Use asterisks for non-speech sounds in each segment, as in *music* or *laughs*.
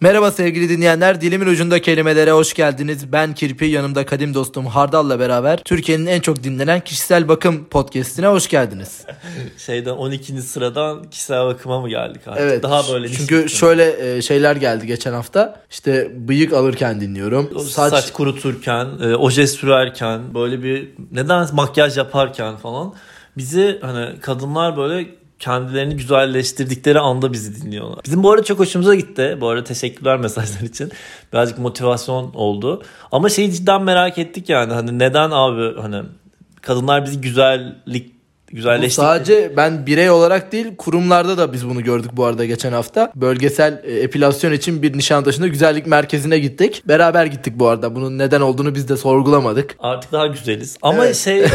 Merhaba sevgili dinleyenler. Dilimin ucunda kelimelere hoş geldiniz. Ben Kirpi, yanımda kadim dostum Hardal'la beraber Türkiye'nin en çok dinlenen kişisel bakım podcast'ine hoş geldiniz. *laughs* Şeyden 12. sıradan kişisel bakıma mı geldik artık? Evet. Daha böyle Çünkü niş- şöyle e, şeyler geldi geçen hafta. İşte bıyık alırken dinliyorum. saç, Saç, kuruturken, e, oje sürerken, böyle bir neden makyaj yaparken falan bizi hani kadınlar böyle kendilerini güzelleştirdikleri anda bizi dinliyorlar. Bizim bu arada çok hoşumuza gitti. Bu arada teşekkürler *laughs* mesajlar için. Birazcık motivasyon oldu. Ama şeyi cidden merak ettik yani hani neden abi hani kadınlar bizi güzellik Bu güzelleştik. sadece ben birey olarak değil kurumlarda da biz bunu gördük bu arada geçen hafta. Bölgesel e, epilasyon için bir Nişantaşı'nda güzellik merkezine gittik. Beraber gittik bu arada. Bunun neden olduğunu biz de sorgulamadık. Artık daha güzeliz. Ama Evet. şey e, *laughs*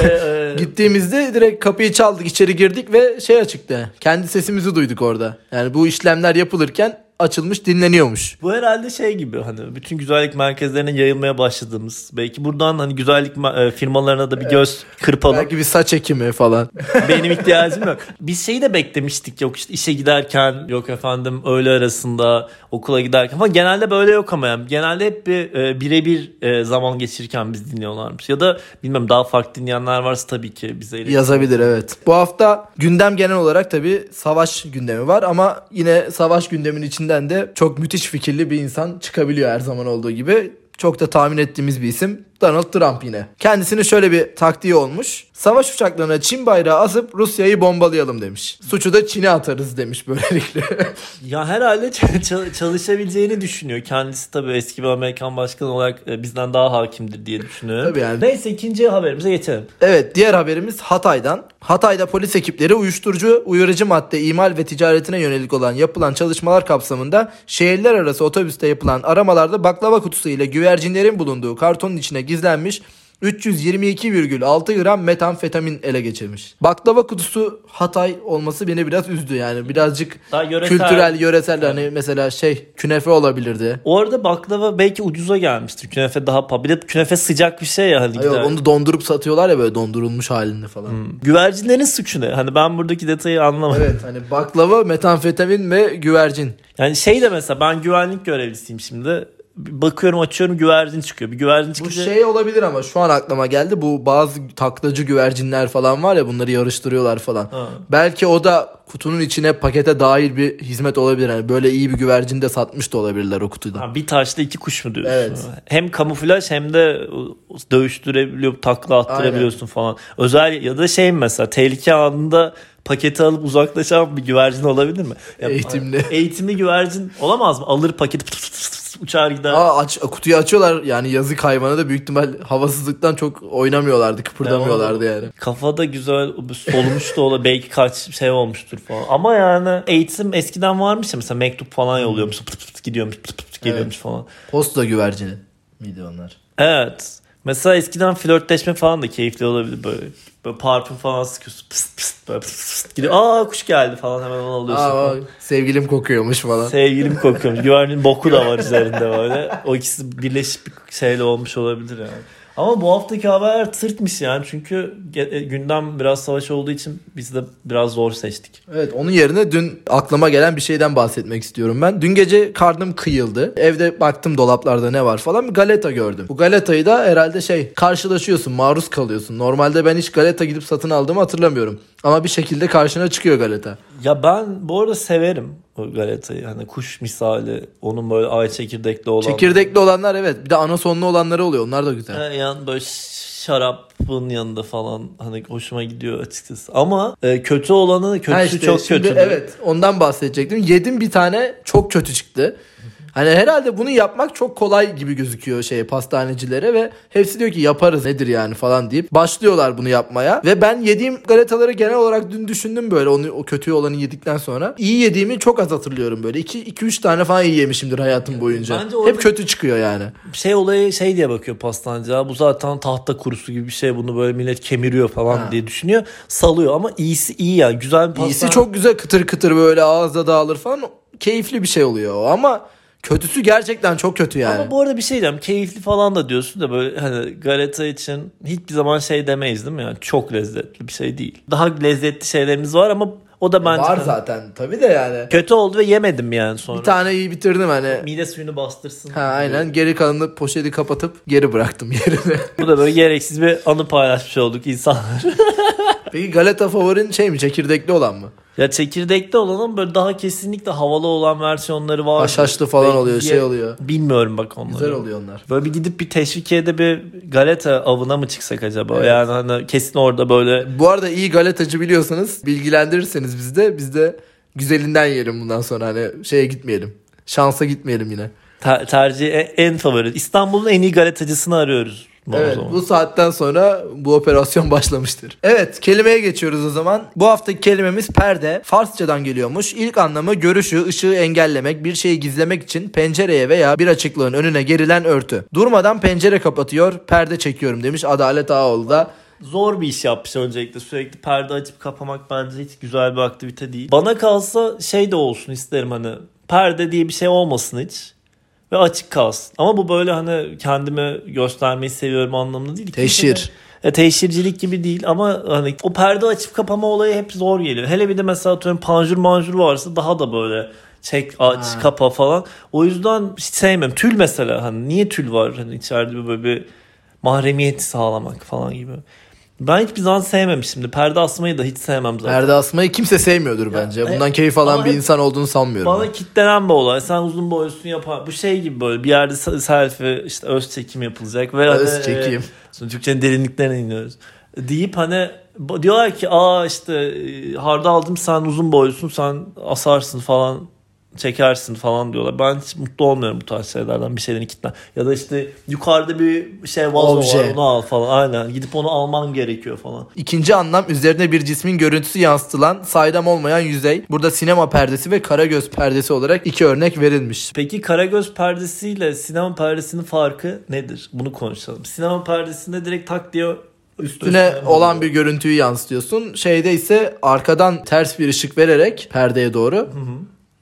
e, Gittiğimizde direkt kapıyı çaldık, içeri girdik ve şey açıktı. Kendi sesimizi duyduk orada. Yani bu işlemler yapılırken açılmış, dinleniyormuş. Bu herhalde şey gibi hani bütün güzellik merkezlerine yayılmaya başladığımız. Belki buradan hani güzellik e, firmalarına da bir göz kırpalım. Belki bir saç ekimi falan. *laughs* Benim ihtiyacım yok. Biz şeyi de beklemiştik yok işte işe giderken yok efendim öğle arasında okula giderken falan. Genelde böyle yok ama yani. Genelde hep bir e, birebir e, zaman geçirirken biz dinliyorlarmış. Ya da bilmem daha farklı dinleyenler varsa tabii ki bize. Yazabilir evet. Bu hafta gündem genel olarak tabii savaş gündemi var ama yine savaş gündemin içinden de çok müthiş fikirli bir insan çıkabiliyor her zaman olduğu gibi. Çok da tahmin ettiğimiz bir isim Donald Trump yine. Kendisinin şöyle bir taktiği olmuş. Savaş uçaklarına Çin bayrağı asıp Rusya'yı bombalayalım demiş. Suçu da Çin'e atarız demiş böylelikle. *laughs* Ya herhalde çalışabileceğini düşünüyor. Kendisi tabii eski bir Amerikan başkanı olarak e, bizden daha hakimdir diye düşünüyorum. Tabii yani. Neyse ikinci haberimize geçelim. Evet diğer haberimiz Hatay'dan. Hatay'da polis ekipleri uyuşturucu, uyarıcı madde imal ve ticaretine yönelik olan yapılan çalışmalar kapsamında şehirler arası otobüste yapılan aramalarda baklava kutusu ile güvercinlerin bulunduğu kartonun içine gizlenmiş 322,6 gram metamfetamin ele geçirmiş. Baklava kutusu Hatay olması beni biraz üzdü yani birazcık Daha yöresel. kültürel yöresel hani mesela şey künefe olabilirdi. Orada baklava belki ucuza gelmiştir. Künefe daha pahalı. Bir de künefe sıcak bir şey ya. Hani Ay, gider. onu dondurup satıyorlar ya böyle dondurulmuş halinde falan. Güvercinlerin suçu ne? Hani ben buradaki detayı anlamadım. Evet hani baklava, metamfetamin ve güvercin. Yani şey de mesela ben güvenlik görevlisiyim şimdi. Bakıyorum açıyorum güvercin çıkıyor. Bir güvercin Bu çıkınca şey olabilir ama şu an aklıma geldi. Bu bazı taklacı güvercinler falan var ya bunları yarıştırıyorlar falan. Ha. Belki o da kutunun içine pakete dahil bir hizmet olabilir. Yani böyle iyi bir güvercin de satmış da olabilirler o kutuda. Ha, bir taşla iki kuş mu diyorsun? Evet. Hem kamuflaj hem de dövüştürebiliyor, takla attırabiliyorsun falan. Özel ya da şey mesela tehlike anında paketi alıp uzaklaşan bir güvercin olabilir mi? Ya, Eğitimli. Eğitimli güvercin olamaz mı? Alır paketi uçar gider. Aa, aç, kutuyu açıyorlar yani yazık hayvanı da büyük ihtimal havasızlıktan çok oynamıyorlardı kıpırdamıyorlardı yani. Kafada güzel solmuş da ola belki kaç şey olmuştur falan. Ama yani eğitim eskiden varmış ya mesela mektup falan yolluyormuş. Pıt pıt gidiyormuş pıt pıt geliyormuş falan. Posta güvercini miydi onlar? Evet. Mesela eskiden flörtleşme falan da keyifli olabilir böyle. Böyle parfüm falan sıkıyorsun. Pıst pıst böyle pıst pıst gidiyor. Aa kuş geldi falan hemen onu alıyorsun. Aa, sevgilim kokuyormuş falan. Sevgilim kokuyormuş. *laughs* Güvercinin boku da var üzerinde böyle. O ikisi birleşip bir şeyle olmuş olabilir yani. Ama bu haftaki haber tırtmış yani. Çünkü e, gündem biraz savaş olduğu için biz de biraz zor seçtik. Evet onun yerine dün aklıma gelen bir şeyden bahsetmek istiyorum ben. Dün gece karnım kıyıldı. Evde baktım dolaplarda ne var falan bir galeta gördüm. Bu galetayı da herhalde şey karşılaşıyorsun maruz kalıyorsun. Normalde ben hiç galeta gidip satın aldığımı hatırlamıyorum. Ama bir şekilde karşına çıkıyor galeta. Ya ben bu arada severim o galetayı. Hani kuş misali. Onun böyle ay çekirdekli olan. Çekirdekli olanlar evet bir de ana sonlu olanları oluyor onlar da güzel. Yani böyle şarabın yanında falan hani hoşuma gidiyor açıkçası. Ama e, kötü olanı kötüsü Ha işte çok kötü. Evet ondan bahsedecektim. Yedim bir tane çok kötü çıktı. Hani herhalde bunu yapmak çok kolay gibi gözüküyor şey pastanecilere ve hepsi diyor ki yaparız nedir yani falan deyip başlıyorlar bunu yapmaya. Ve ben yediğim galetaları genel olarak dün düşündüm böyle onu o kötü olanı yedikten sonra. İyi yediğimi çok az hatırlıyorum böyle. 2 2 3 tane falan iyi yemişimdir hayatım boyunca. Bence Hep kötü çıkıyor yani. Şey olayı şey diye bakıyor pastancı. "Ya Bu zaten tahta kurusu gibi bir şey. Bunu böyle millet kemiriyor falan Ha. diye düşünüyor. Salıyor ama iyisi iyi yani. Güzel bir pastane. İyisi çok güzel kıtır kıtır böyle ağızda dağılır falan. Keyifli bir şey oluyor ama kötüsü gerçekten çok kötü yani. Ama bu arada bir şey diyeceğim. Keyifli falan da diyorsun da böyle hani galeta için hiçbir zaman şey demeyiz değil mi? Yani çok lezzetli bir şey değil. Daha lezzetli şeylerimiz var ama O da bence Var zaten tabii de yani. kötü oldu ve yemedim yani sonra. Bir tane iyi bitirdim hani. Mide suyunu bastırsın. Ha aynen geri kalanını poşeti kapatıp geri bıraktım *laughs* yerine. Bu da böyle gereksiz bir anı paylaşmış olduk insanlar. *laughs* Peki galeta favorin şey mi çekirdekli olan mı? Ya çekirdekte olanın böyle daha kesinlikle havalı olan versiyonları var. Haşhaşlı falan oluyor, şey oluyor. Bilmiyorum bak onları. Güzel oluyor onlar. Böyle bir gidip bir teşvikiyede bir galeta avına mı çıksak acaba? Evet. Yani hani kesin orada böyle Bu arada iyi galetacı biliyorsanız bilgilendirirseniz biz de biz de güzelinden yiyelim bundan sonra hani şeye gitmeyelim. Şansa gitmeyelim yine. ter- tercih en, en favori. İstanbul'un en iyi galetacısını arıyoruz. Evet bu saatten sonra bu operasyon *laughs* başlamıştır. Evet kelimeye geçiyoruz o zaman. Bu haftaki kelimemiz perde. Farsçadan geliyormuş. İlk anlamı görüşü, ışığı engellemek, bir şeyi gizlemek için pencereye veya bir açıklığın önüne gerilen örtü. Durmadan pencere kapatıyor, perde çekiyorum demiş Adalet Ağaoğlu da. Zor bir iş yapmış öncelikle. Sürekli perde açıp kapamak bence hiç güzel bir aktivite değil. Bana kalsa şey de olsun isterim hani perde diye bir şey olmasın hiç. Ve açık kalsın. Ama bu böyle hani kendime göstermeyi seviyorum anlamında değil. Teşhir. Kimse E, teşhircilik gibi değil ama hani o perde açıp kapama olayı hep zor geliyor. Hele bir de mesela atıyorum panjur manjur varsa daha da böyle çek aç Ha. kapa falan. O yüzden hiç sevmem. Tül mesela hani niye tül var hani içeride böyle bir mahremiyet sağlamak falan gibi. Ben hiçbir zaman sevmemişimdir. Perde asmayı da hiç sevmem zaten. Perde asmayı kimse sevmiyordur bence. e, Bundan keyif alan bir hep- insan olduğunu sanmıyorum. Bana ben. kitlenen bir olay. Sen uzun boylusun yapar. Bu şey gibi böyle bir yerde se- selfie işte öz çekim yapılacak. Ve Öz hani, çekim. e, sonra Türkçenin derinliklerine iniyoruz. Deyip hani diyorlar ki aa işte e, harda aldım sen uzun boylusun sen asarsın falan çekersin falan diyorlar. Ben hiç mutlu olmuyorum bu tarz şeylerden bir şeylerin kitlen. Ya da işte yukarıda bir şey vazo Obje. var onu al falan. Aynen gidip onu alman gerekiyor falan. İkinci anlam üzerine bir cismin görüntüsü yansıtılan saydam olmayan yüzey. Burada sinema perdesi ve karagöz perdesi olarak iki örnek verilmiş. Peki Karagöz perdesiyle sinema perdesinin farkı nedir? Bunu konuşalım. Sinema perdesinde direkt tak diye Üstüne olan bir görüntüyü yansıtıyorsun. Şeyde ise arkadan ters bir ışık vererek perdeye doğru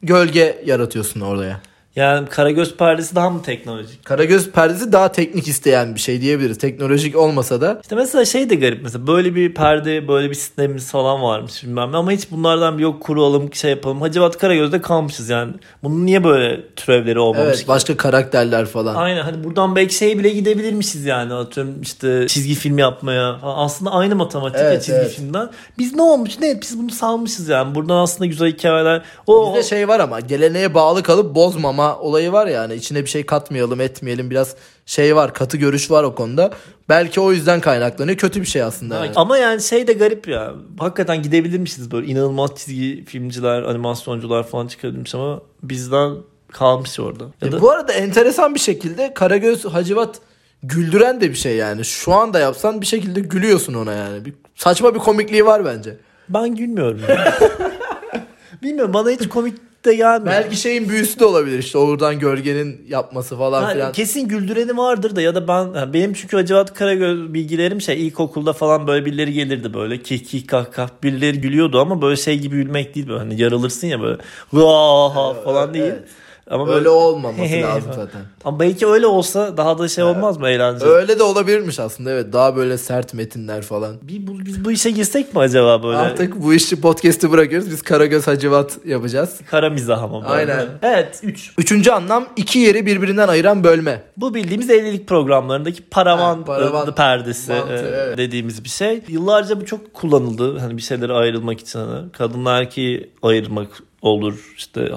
gölge yaratıyorsun oraya. Yani Karagöz perdesi daha mı teknolojik? Karagöz perdesi daha teknik isteyen bir şey diyebiliriz. Teknolojik olmasa da İşte mesela şey de garip mesela böyle bir perde böyle bir sistemimiz falan varmış bilmem ne ama hiç bunlardan bir yok kuralım şey yapalım. Hacivat Karagöz'de kalmışız yani. Bunun niye böyle türevleri olmamış evet ki? başka karakterler falan. Aynen hani buradan belki şey bile gidebilirmişiz yani atıyorum işte çizgi film yapmaya falan. aslında aynı matematik Evet, çizgi evet. filmden. Biz ne olmuş ne biz bunu salmışız yani buradan aslında güzel hikayeler. O Bizde şey var ama geleneğe bağlı kalıp bozmama olayı var yani içine bir şey katmayalım etmeyelim biraz şey var katı görüş var o konuda. Belki o yüzden kaynaklanıyor kötü bir şey aslında. yani. Ama yani şey de garip ya. Hakikaten gidebilirmişiz böyle inanılmaz çizgi filmciler, animasyoncular falan çıkarılmış ama bizden kalmış orada. Ya E, da bu arada enteresan bir şekilde Karagöz Hacivat güldüren de bir şey yani. Şu anda yapsan bir şekilde gülüyorsun ona yani. Bir, saçma bir komikliği var bence. ben gülmüyorum. ya. *laughs* Bilmiyorum bana hiç komik de gelmiyor. Belki şeyin büyüsü de olabilir işte oradan gölgenin yapması falan Ha, filan. kesin güldüreni vardır da ya da ben ha, benim çünkü Hacivat Karagöz bilgilerim şey ilkokulda falan böyle birileri gelirdi böyle kih kih kah kah birileri gülüyordu ama böyle şey gibi gülmek değil böyle hani yarılırsın ya böyle ha falan değil. Evet. Ama Öyle böyle olmaması lazım zaten. Ama belki öyle olsa daha da şey olmaz mı eğlenceli? Öyle de olabilirmiş aslında evet. Daha böyle sert metinler falan. Bir, bu, biz bu işe girsek mi acaba böyle? Artık bu işi podcast'ı bırakıyoruz. Biz Karagöz Hacivat yapacağız. Kara mizah ama. böyle. Aynen. Evet 3. Üçüncü anlam iki yeri birbirinden ayıran bölme. Bu bildiğimiz evlilik programlarındaki paravan, Ha, paravan e, perdesi mantığı, e, evet. dediğimiz bir şey. Yıllarca bu çok kullanıldı. Hani bir şeyleri ayrılmak için hani kadınla erkeği ayırmak olur. İşte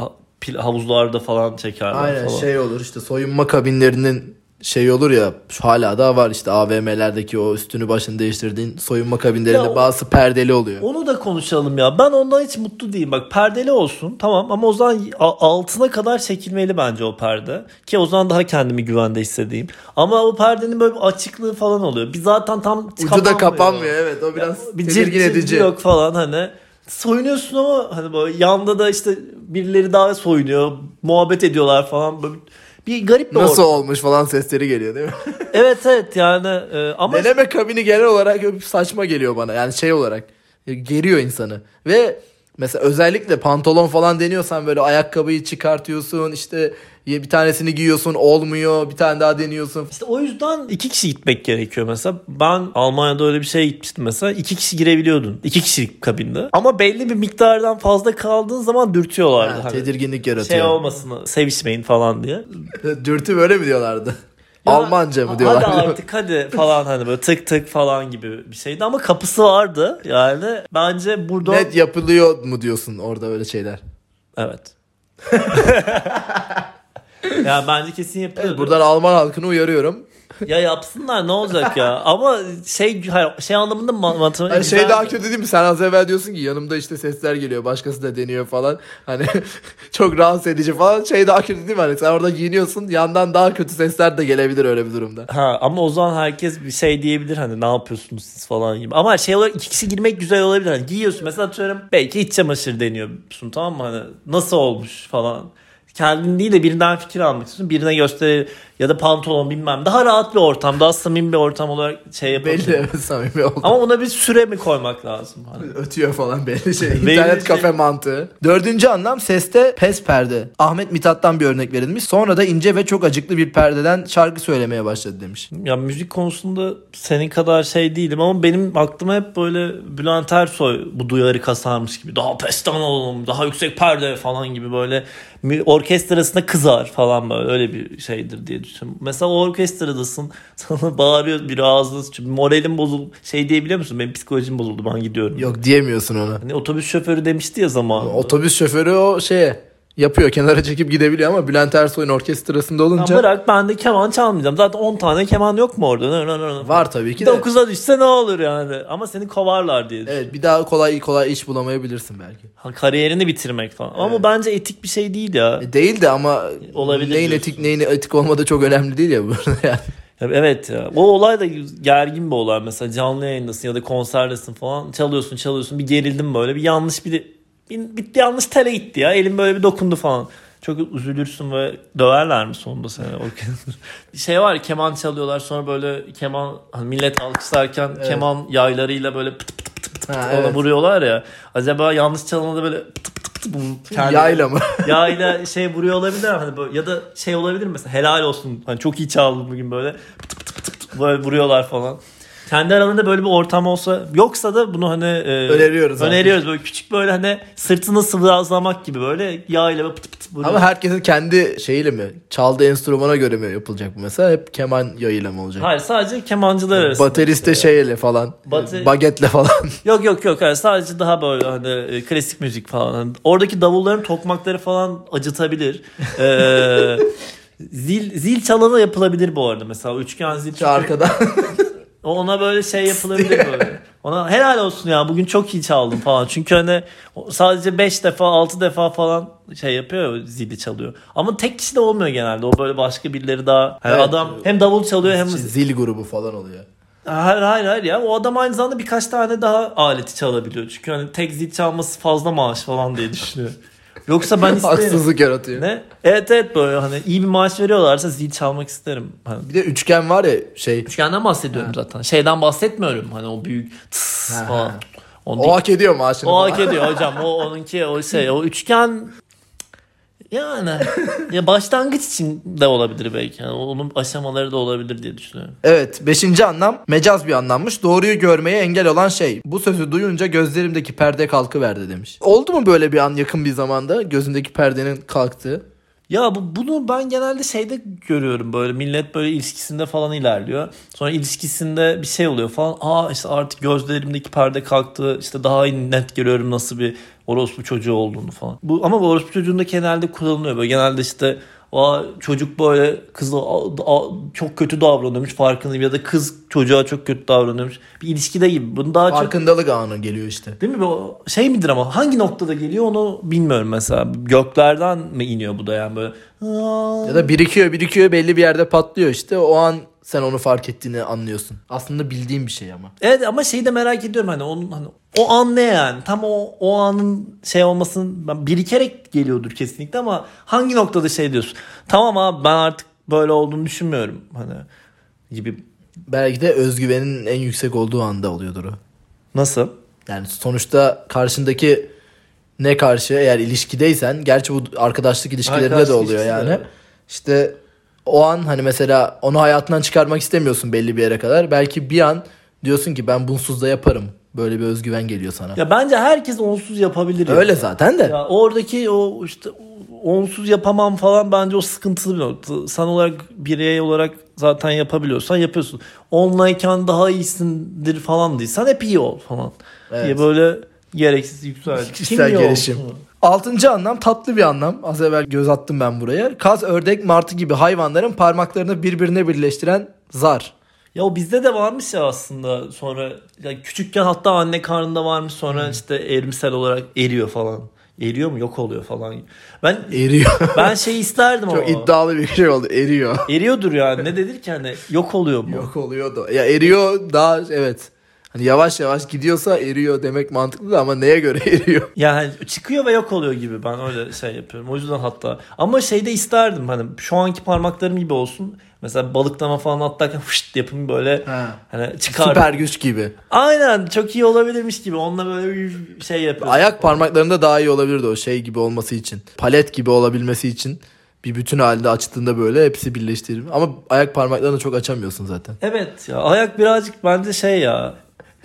pil, havuzlarda falan çekerler Aynen falan. şey olur işte soyunma kabinlerinin şey olur ya şu hala da var işte AVM'lerdeki o üstünü başını değiştirdiğin soyunma kabinlerinde Ya bazı perdeli oluyor. Onu da konuşalım ya. Ben ondan hiç mutlu değilim. Bak perdeli olsun tamam ama o zaman altına kadar çekilmeli bence o perde. Ki o zaman daha kendimi güvende hissedeyim. Ama o perdenin böyle bir açıklığı falan oluyor. Bir zaten tam Ucu da kapanmıyor evet o biraz bir tedirgin edici. yok falan hani. Soyunuyorsun ama hani böyle yanda da işte birileri daha soyunuyor. Muhabbet ediyorlar falan. Böyle bir garip bir Nasıl ortam. olmuş falan sesleri geliyor değil mi? *laughs* Evet evet yani e, ama Deneme kabini genel olarak saçma geliyor bana yani şey olarak e, geriyor insanı ve Mesela özellikle pantolon falan deniyorsan böyle ayakkabıyı çıkartıyorsun işte bir tanesini giyiyorsun olmuyor bir tane daha deniyorsun. İşte o yüzden iki kişi gitmek gerekiyor mesela. Ben Almanya'da öyle bir şey gitmiştim mesela. iki kişi girebiliyordun. iki kişilik kabinde. Ama belli bir miktardan fazla kaldığın zaman dürtüyorlardı. Ha, Hani tedirginlik yaratıyor. şey olmasın sevişmeyin falan diye. *laughs* Dürtü böyle mi diyorlardı? Ya, Almanca mı diyorlar? Hadi artık hadi falan hani böyle tık tık falan gibi bir şeydi ama kapısı vardı yani bence burada Net yapılıyor mu diyorsun orada öyle şeyler? evet. *laughs* ya bence kesin yapıyordu. Evet, buradan Alman halkını uyarıyorum. Ya yapsınlar ne olacak ya ama şey şey anlamında ma- matematik Hani şey daha kötü değil mi? Sen az evvel diyorsun ki yanımda işte sesler geliyor. Başkası da deniyor falan. Hani *laughs* çok rahatsız edici falan. Şey daha kötü değil mi? Hani sen orada giyiniyorsun. Yandan daha kötü sesler de gelebilir öyle bir durumda. Ha ama o zaman herkes bir şey diyebilir hani ne yapıyorsunuz siz falan gibi. Ama şey olarak iki kişi girmek güzel olabilir. Hani giyiyorsun mesela atıyorum belki iç çamaşır deniyorsun tamam mı? Hani nasıl olmuş falan. Kendin değil de birinden fikir almak istiyorsun. Birine gösterir ya da pantolon bilmem. Daha rahat bir ortam, daha samimi bir ortam olarak şey yapabilirsin. Belli evet samimi oldu. Ama ona bir süre mi koymak lazım? Hani. Ötüyor falan belli şey. Belli İnternet şey. kafe mantığı. Dördüncü anlam seste pes perde. Ahmet Mithat'tan bir örnek verilmiş. Sonra da ince ve çok acıklı bir perdeden şarkı söylemeye başladı demiş. Ya müzik konusunda senin kadar şey değilim ama benim aklıma hep böyle Bülent Ersoy bu duyarı kasarmış gibi. Daha pestan olalım, daha yüksek perde falan gibi böyle orkestrasında kızar falan böyle öyle bir şeydir diye düşünüyorum. Mesela orkestradasın *laughs* sana bağırıyor biri ağzını sıçıyor. Moralim bozuldu. Şey diyebiliyor musun? Benim psikolojim bozuldu ben gidiyorum. Yok diyemiyorsun ona. Hani otobüs şoförü demişti ya zaman. Otobüs şoförü o şeye yapıyor. Kenara çekip gidebiliyor ama Bülent Ersoy'un orkestrasında Ya olunca bırak ben de keman çalmayacağım. Zaten 10 tane keman yok mu orada? Var tabii ki de. 9'a düşse ne olur yani. Ama seni kovarlar diye Evet bir daha kolay kolay iş bulamayabilirsin belki. Ha, kariyerini bitirmek falan. Ama bu bence etik bir şey değil ya. E, değil de ama Olabilir neyin diyorsun. etik neyin etik olmadığı çok önemli değil ya burada yani. Ya Evet ya. O olay da gergin bir olay. Mesela canlı yayındasın ya da konserdesin falan. Çalıyorsun çalıyorsun. Bir gerildim böyle. Bir yanlış bir, bir yanlış tele gitti ya. Elim böyle bir dokundu falan. Çok üzülürsün ve döverler mi sonunda seni şey var keman çalıyorlar sonra böyle keman hani millet alkışlarken Evet. keman yaylarıyla böyle pıt pıt pıt pıt Ha, ona evet. vuruyorlar ya. Acaba yanlış çalana da böyle pıt pıt pıt pıt kendi- Yayla mı? yağıyla şey vuruyor olabilir hani böyle ya da şey olabilir mesela helal olsun hani çok iyi çaldın bugün böyle pıt pıt pıt pıt böyle vuruyorlar falan. Kendi aralarında böyle bir ortam olsa yoksa da bunu hani e, Öneriyoruz abi. Öneriyoruz böyle küçük böyle hani sırtını sıvazlamak gibi böyle yağıyla böyle pıt pıt vuruyor. Ama herkesin kendi şeyiyle mi? Çaldığı enstrümana göre mi yapılacak bu mesela? Hep keman yayıyla mı olacak? Hayır sadece kemancılar arasında. Bateriste işte. şeyle falan. Bate- Bagetle falan. *laughs* Yok yok yok hayır, sadece daha böyle hani e, klasik müzik falan. Hani oradaki davulların tokmakları falan acıtabilir. Ee, *laughs* zil zil çalana yapılabilir bu arada mesela üçgen zil. Şu arkada. *laughs* Ona böyle şey yapılabilir *laughs* böyle. Ona helal olsun ya bugün çok iyi çaldım falan. Çünkü hani sadece 5 defa 6 defa falan şey yapıyor ya, zili çalıyor. Ama tek kişi de olmuyor genelde. O böyle başka birileri daha hani Evet. adam hem davul çalıyor hem Zil grubu falan oluyor. Hayır hayır hayır ya. O adam aynı zamanda birkaç tane daha aleti çalabiliyor. Çünkü hani tek zil çalması fazla maaş falan diye düşünüyor. Yoksa ben *laughs* isterim. Haksızlık yaratıyor. Ne? Evet evet böyle hani iyi bir maaş veriyorlarsa zil çalmak isterim. Hani Bir de üçgen var ya şey. üçgenden bahsediyorum zaten. Şeyden bahsetmiyorum. Hani o büyük tıs Ha, falan. ha. Onu O hak ediyor maaşını. o falan. hak ediyor hocam. O onunki o şey o *laughs* üçgen yani ya başlangıç için de olabilir belki. Yani onun aşamaları da olabilir diye düşünüyorum. Evet. Beşinci anlam mecaz bir anlammış. Doğruyu görmeye engel olan şey. Bu sözü duyunca gözlerimdeki perde kalkıverdi demiş. Oldu mu böyle bir an yakın bir zamanda gözündeki perdenin kalktığı? Ya bu, bunu ben genelde şeyde görüyorum böyle millet böyle ilişkisinde falan ilerliyor. Sonra ilişkisinde bir şey oluyor falan. Aa işte artık gözlerimdeki perde kalktı. İşte daha iyi net görüyorum nasıl bir orospu çocuğu olduğunu falan. Bu ama bu orospu çocuğunda genelde kullanılıyor böyle. Genelde işte Aa, çocuk böyle kıza a- a- çok kötü davranıyormuş farkındayım ya da kız çocuğa çok kötü davranıyormuş. Bir ilişkide gibi. Bunu daha çok Farkındalık anı geliyor işte. Değil mi? Bu şey midir ama hangi noktada geliyor onu bilmiyorum mesela. Göklerden mi iniyor bu da yani böyle? Aa, Ya da birikiyor birikiyor belli bir yerde patlıyor işte. O an sen onu fark ettiğini anlıyorsun. Aslında bildiğin bir şey ama. Evet ama şeyi de merak ediyorum hani onun hani o an ne yani? Tam o o anın şey olmasının ben birikerek geliyordur kesinlikle ama hangi noktada şey diyorsun? Tamam abi ben artık böyle olduğunu düşünmüyorum hani gibi. Belki de özgüvenin en yüksek olduğu anda oluyordur o. Nasıl? Yani sonuçta karşındaki ne karşı eğer ilişkideysen gerçi bu arkadaşlık ilişkilerinde de Arkadaşlık oluyor de, yani. evet. İşte o an hani mesela onu hayatından çıkarmak istemiyorsun belli bir yere kadar. Belki bir an diyorsun ki ben bunsuz da yaparım. Böyle bir özgüven geliyor sana. Ya bence herkes onsuz yapabilir. ya. Öyle zaten de. Ya oradaki o işte onsuz yapamam falan bence o sıkıntılı bir nokta. Sen olarak birey olarak zaten yapabiliyorsan yapıyorsun. Onlayken daha iyisindir falan değilsen hep iyi ol falan. Evet. Diye böyle gereksiz yüksel. Kişisel gelişim. olsun? Altıncı anlam tatlı bir anlam. Az evvel göz attım ben buraya. Kaz, ördek, martı gibi hayvanların parmaklarını birbirine birleştiren zar. Ya o bizde de varmış ya aslında sonra ya küçükken hatta anne karnında varmış sonra işte erimsel olarak eriyor falan. Eriyor mu yok oluyor falan. Ben Eriyor. ben şey isterdim *laughs* ama. Çok iddialı bir şey oldu. Eriyor. Eriyordur yani ne dedir ki hani yok oluyor mu? Yok oluyor da. Ya eriyor daha evet. Hani yavaş yavaş gidiyorsa eriyor demek mantıklı da ama neye göre *laughs* eriyor? Yani çıkıyor ve yok oluyor gibi ben öyle şey yapıyorum. O yüzden hatta ama şeyde isterdim hani şu anki parmaklarım gibi olsun. Mesela balıklama falan atlarken fışt yapayım böyle Ha. hani çıkar. Süper güç gibi. Aynen çok iyi olabilirmiş gibi. Onunla böyle bir şey yapıyorum. Ayak parmaklarında daha iyi olabilirdi o şey gibi olması için. Palet gibi olabilmesi için. Bir bütün halde açtığında böyle hepsi birleştirir. Ama ayak parmaklarını çok açamıyorsun zaten. Evet ya ayak birazcık bence şey ya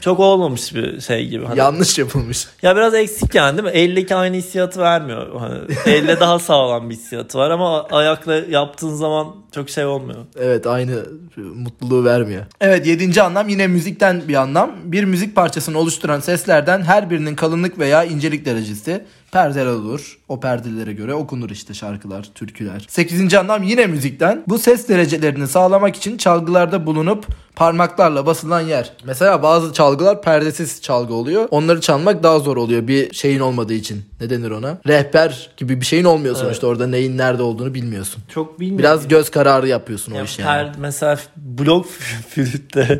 çok olmamış bir şey gibi. Hani, ya. Yanlış yapılmış. biraz eksik yani değil mi? Eldeki aynı hissiyatı vermiyor. Hani *laughs* elde daha sağlam bir hissiyatı var ama ayakla yaptığın zaman çok şey olmuyor. Evet aynı mutluluğu vermiyor. Evet yedinci anlam yine müzikten bir anlam. Bir müzik parçasını oluşturan seslerden her birinin kalınlık veya incelik derecesi perdeler olur. O perdelere göre okunur işte şarkılar, türküler. Sekizinci anlam yine müzikten. Bu ses derecelerini sağlamak için çalgılarda bulunup parmaklarla basılan yer. Mesela bazı çalgılar perdesiz çalgı oluyor. Onları çalmak daha zor oluyor bir şeyin olmadığı için. Ne denir ona? Rehber gibi bir şeyin olmuyor sonuçta. Orada neyin nerede olduğunu bilmiyorsun. Çok bilmiyorum. Biraz göz kararı yapıyorsun o Yani iş yani. per- mesela blok *laughs* flütte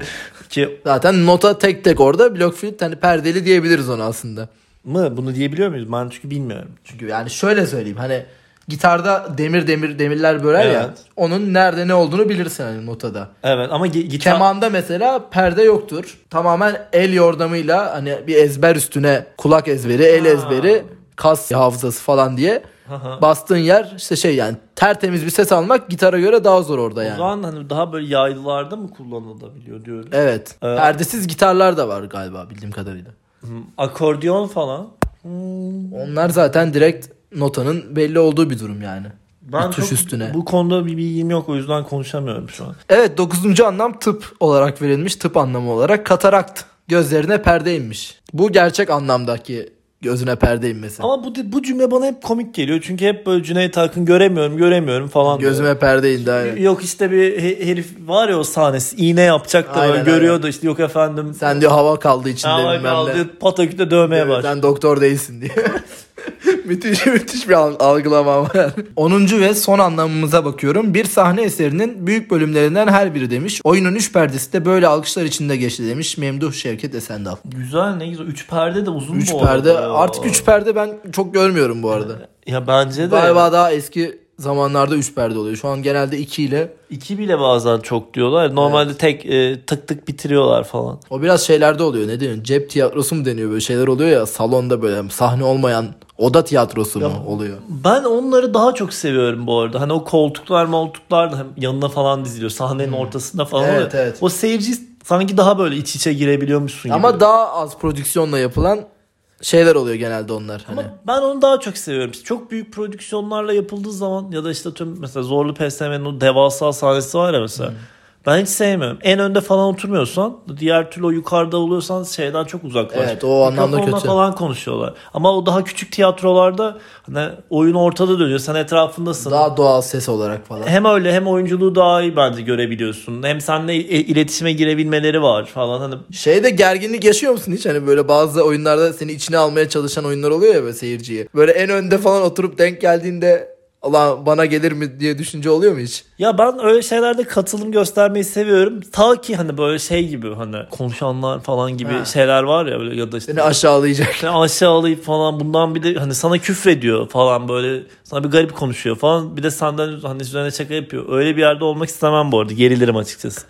ki Zaten nota tek tek orada blok flüt hani perdeli diyebiliriz ona aslında. Mı bunu diyebiliyor muyuz? Ben çünkü bilmiyorum. Çünkü yani şöyle söyleyeyim hani gitarda demir demir demirler böler ya Evet. onun nerede ne olduğunu bilirsin hani notada. Evet ama gi- gitar Kemanda mesela perde yoktur. Tamamen el yordamıyla hani bir ezber üstüne kulak ezberi, el Ha. ezberi, kas hafızası falan diye Aha. bastığın yer işte şey yani tertemiz bir ses almak gitara göre daha zor orada O yani. zaman hani daha böyle yaylılarda mı kullanılabiliyor diyorum. Evet. Ee, Perdesiz gitarlar da var galiba bildiğim kadarıyla. Akordeon falan. Onlar zaten direkt notanın belli olduğu bir durum yani. Ben Bir tuş üstüne. bu konuda bir bilgim yok o yüzden konuşamıyorum şu an. Evet dokuzuncu anlam tıp olarak verilmiş. Tıp anlamı olarak katarakt. Gözlerine perde inmiş. Bu gerçek anlamdaki gözüne perde inmesi. Ama bu bu cümle bana hep komik geliyor. Çünkü hep böyle Cüneyt Arkın göremiyorum, göremiyorum falan. diyor. Gözüme perde indi aynen. Yok işte bir he- herif var ya o sahnesi iğne yapacak da Aynen, böyle görüyor da işte yok efendim. Sen diyor hava kaldı içinde Hava bilmem ne. kaldı pataküte dövmeye Evet, var. Sen doktor değilsin diye. *laughs* *laughs* müthiş müthiş bir al- algılama var. 10. ve son anlamımıza bakıyorum. Bir sahne eserinin büyük bölümlerinden her biri demiş. Oyunun üç perdesi de böyle alkışlar içinde geçti demiş. Memduh Şevket Esendal. Güzel ne güzel. Üç perde de uzun 3 bu arada perde. ya. Artık 3 perde ben çok görmüyorum bu arada. Ya bence de. Galiba daha eski zamanlarda 3 perde oluyor. Şu an genelde 2 ile İki bile bazen çok diyorlar. Normalde tek e, tık tık bitiriyorlar falan. o biraz şeylerde oluyor. Ne diyorsun? Cep tiyatrosu mu deniyor böyle şeyler oluyor ya salonda böyle sahne olmayan oda tiyatrosu mu oluyor? Ben onları daha çok seviyorum bu arada. Hani o koltuklar moltuklar da yanına falan diziliyor. Sahnenin ortasında falan Hmm. Evet, oluyor. evet. O seyirci sanki daha böyle iç içe girebiliyormuşsun gibi. Ama daha az prodüksiyonla yapılan şeyler oluyor genelde onlar hani. Ama ben onu daha çok seviyorum. Çok büyük prodüksiyonlarla yapıldığı zaman ya da işte tüm mesela Zorlu PSM'nin o devasa sahnesi var ya mesela. Ben hiç sevmiyorum. En önde falan oturmuyorsan, diğer türlü o yukarıda oluyorsan şeyden çok uzaklaş. Evet, o anlamda Mikrofonla kötü. falan konuşuyorlar. Ama o daha küçük tiyatrolarda hani oyun ortada dönüyor. Sen etrafındasın. Daha doğal ses olarak falan. Hem öyle hem oyunculuğu daha iyi bence görebiliyorsun. Hem seninle iletişime girebilmeleri var falan. Hani Şeyde gerginlik yaşıyor musun hiç? Hani böyle bazı oyunlarda seni içine almaya çalışan oyunlar oluyor ya böyle seyirciyi. Böyle en önde falan oturup denk geldiğinde Allah bana gelir mi diye düşünce oluyor mu hiç? Ya ben öyle şeylerde katılım göstermeyi seviyorum. Ta ki hani böyle şey gibi hani konuşanlar falan gibi Ha. şeyler var ya böyle ya da işte Seni aşağılayacak. seni aşağılayıp falan bundan bir de hani sana küfrediyor falan böyle sana bir garip konuşuyor falan. Bir de senden hani üzerine şaka yapıyor. Öyle bir yerde olmak istemem bu arada. Gerilirim açıkçası.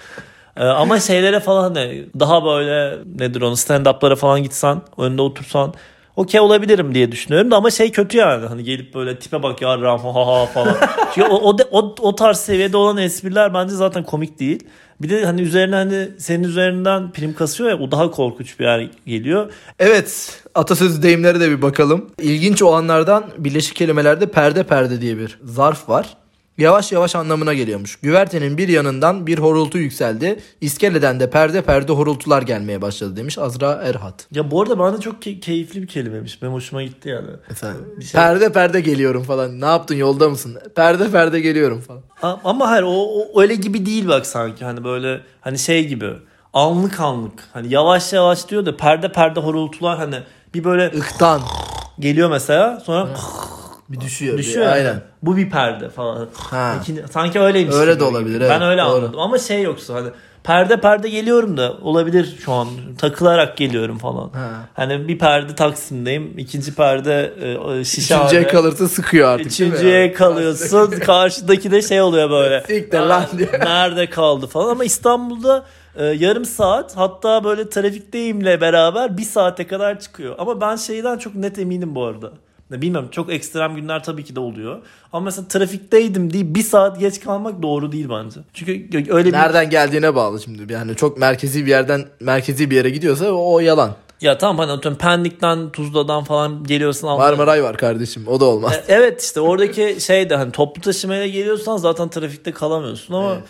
Ee, ama şeylere falan hani daha böyle nedir onu stand-up'lara falan gitsen önünde otursan okey olabilirim diye düşünüyorum da ama şey kötü yani hani gelip böyle tipe bak ya ram ha ha falan. *laughs* Çünkü o, o, o, o tarz seviyede olan espriler bence zaten komik değil. Bir de hani üzerine hani senin üzerinden prim kasıyor ya o daha korkunç bir yer geliyor. Evet atasözü deyimlere de bir bakalım. İlginç olanlardan birleşik kelimelerde perde perde diye bir zarf var. Yavaş yavaş anlamına geliyormuş. Güvertenin bir yanından bir horultu yükseldi. İskeleden de perde perde horultular gelmeye başladı demiş Azra Erhat. Ya bu arada bana çok key- keyifli bir kelimemiş. Benim hoşuma gitti yani. Mesela Bir şey- perde perde geliyorum falan. Ne yaptın yolda mısın? Perde perde geliyorum falan. Ama hayır o, o öyle gibi değil bak sanki hani böyle hani şey gibi anlık anlık hani yavaş yavaş diyor da perde perde horultular hani bir böyle Iktan. geliyor mesela sonra Bir düşüyor. bir- düşüyor yani. Aynen. Bu bir perde falan. Ha. İkinci- sanki öyleymiş. Öyle gibi de olabilir, gibi. evet, Ben öyle doğru. anladım ama şey yoksa hani perde perde geliyorum da olabilir şu an takılarak geliyorum falan. Ha. Hani bir perde Taksim'deyim, ikinci perde e, Şişhane. Üçüncüye kalırsa sıkıyor artık. Üçüncüye kalıyorsun. *laughs* Karşıdaki de şey oluyor böyle. Siktir lan diyor. *laughs* Nerede kaldı falan ama İstanbul'da e, yarım saat hatta böyle trafikteyimle beraber bir saate kadar çıkıyor. Ama ben şeyden çok net eminim bu arada. Bilmiyorum çok ekstrem günler tabii ki de oluyor. Ama mesela trafikteydim diye bir saat geç kalmak doğru değil bence. Çünkü öyle bir... Nereden geldiğine bağlı şimdi. Yani çok merkezi bir yerden merkezi bir yere gidiyorsa o, yalan. Ya tamam hani atıyorum Pendik'ten Tuzla'dan falan geliyorsun. anlarım. Marmaray var kardeşim. O da olmaz. E, Evet işte oradaki *laughs* şey de hani toplu taşımaya geliyorsan zaten trafikte kalamıyorsun ama Evet.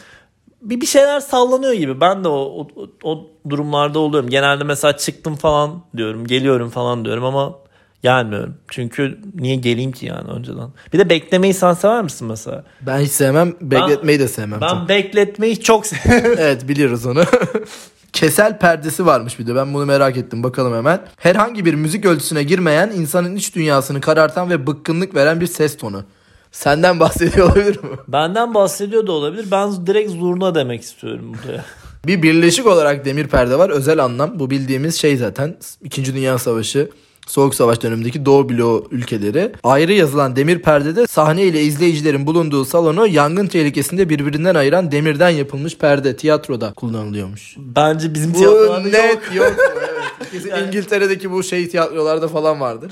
bir bir şeyler sallanıyor gibi. Ben de o, o, o durumlarda oluyorum. Genelde mesela çıktım falan diyorum, geliyorum falan diyorum ama gelmiyorum. Çünkü niye geleyim ki yani önceden? Bir de beklemeyi sen sever misin mesela? Ben hiç sevmem. Bekletmeyi de sevmem. Ben çok. bekletmeyi çok seviyorum. *laughs* *laughs* evet biliyoruz onu. *laughs* Kesel perdesi varmış bir de ben bunu merak ettim bakalım hemen. Herhangi bir müzik ölçüsüne girmeyen insanın iç dünyasını karartan ve bıkkınlık veren bir ses tonu. Senden bahsediyor olabilir mi? Benden bahsediyor da olabilir. Ben direkt zurna demek istiyorum buraya. Bir birleşik olarak demir perde var. Özel anlam. Bu bildiğimiz şey zaten. İkinci Dünya Savaşı, Soğuk Savaş dönemindeki Doğu bloğu ülkeleri. Ayrı yazılan demir perdede sahne ile izleyicilerin bulunduğu salonu yangın tehlikesinde birbirinden ayıran demirden yapılmış perde tiyatroda kullanılıyormuş. Bence bizim tiyatrolarda net yok. yok. evet. *laughs* Kesin İngiltere'deki bu şey tiyatrolarda falan vardır.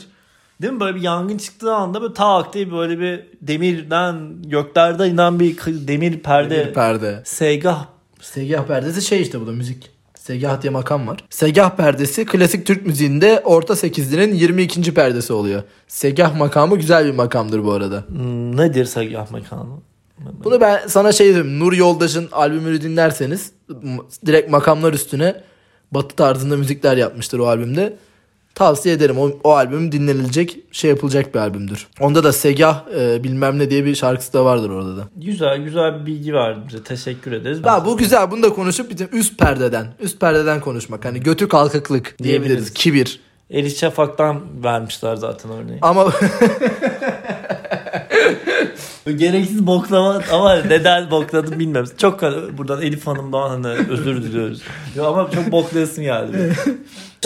Değil mi? Böyle bir yangın çıktığı anda böyle tak diye böyle bir demirden göklerden inen bir demir perde. Demir perde. Segah. Segah perdesi şey işte bu da müzik. Segah diye makam var. Segah perdesi klasik Türk müziğinde orta sekizlinin 22. perdesi oluyor. Segah makamı güzel bir makamdır bu arada. Hmm, nedir segah mekanı? Bunu ben sana şey diyeyim. Nur Yoldaş'ın albümünü dinlerseniz direkt makamlar üstüne batı tarzında müzikler yapmıştır o albümde. Tavsiye ederim. O, o albüm dinlenilecek, şey yapılacak bir albümdür. Onda da Segah e, bilmem ne diye bir şarkısı da vardır orada da. Güzel güzel bir bilgi verdin bize. Teşekkür ederiz. Ya bu güzel. Bunu da konuşup bizim üst perdeden, üst perdeden konuşmak. Hani götü kalkıklık. Diyebiliriz. Kibir. Elif Şafak'tan vermişler zaten örneği. Ama *laughs* Gereksiz boklama ama neden bokladım bilmiyorum. Çok buradan Elif Hanım'dan hani özür diliyoruz. Yo, ama çok boklayasım geldi.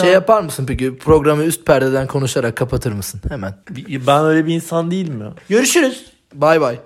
şey yapar mısın peki? Programı üst perdeden konuşarak kapatır mısın? Hemen. Ben öyle bir insan değilim ya. Görüşürüz. Bay bay.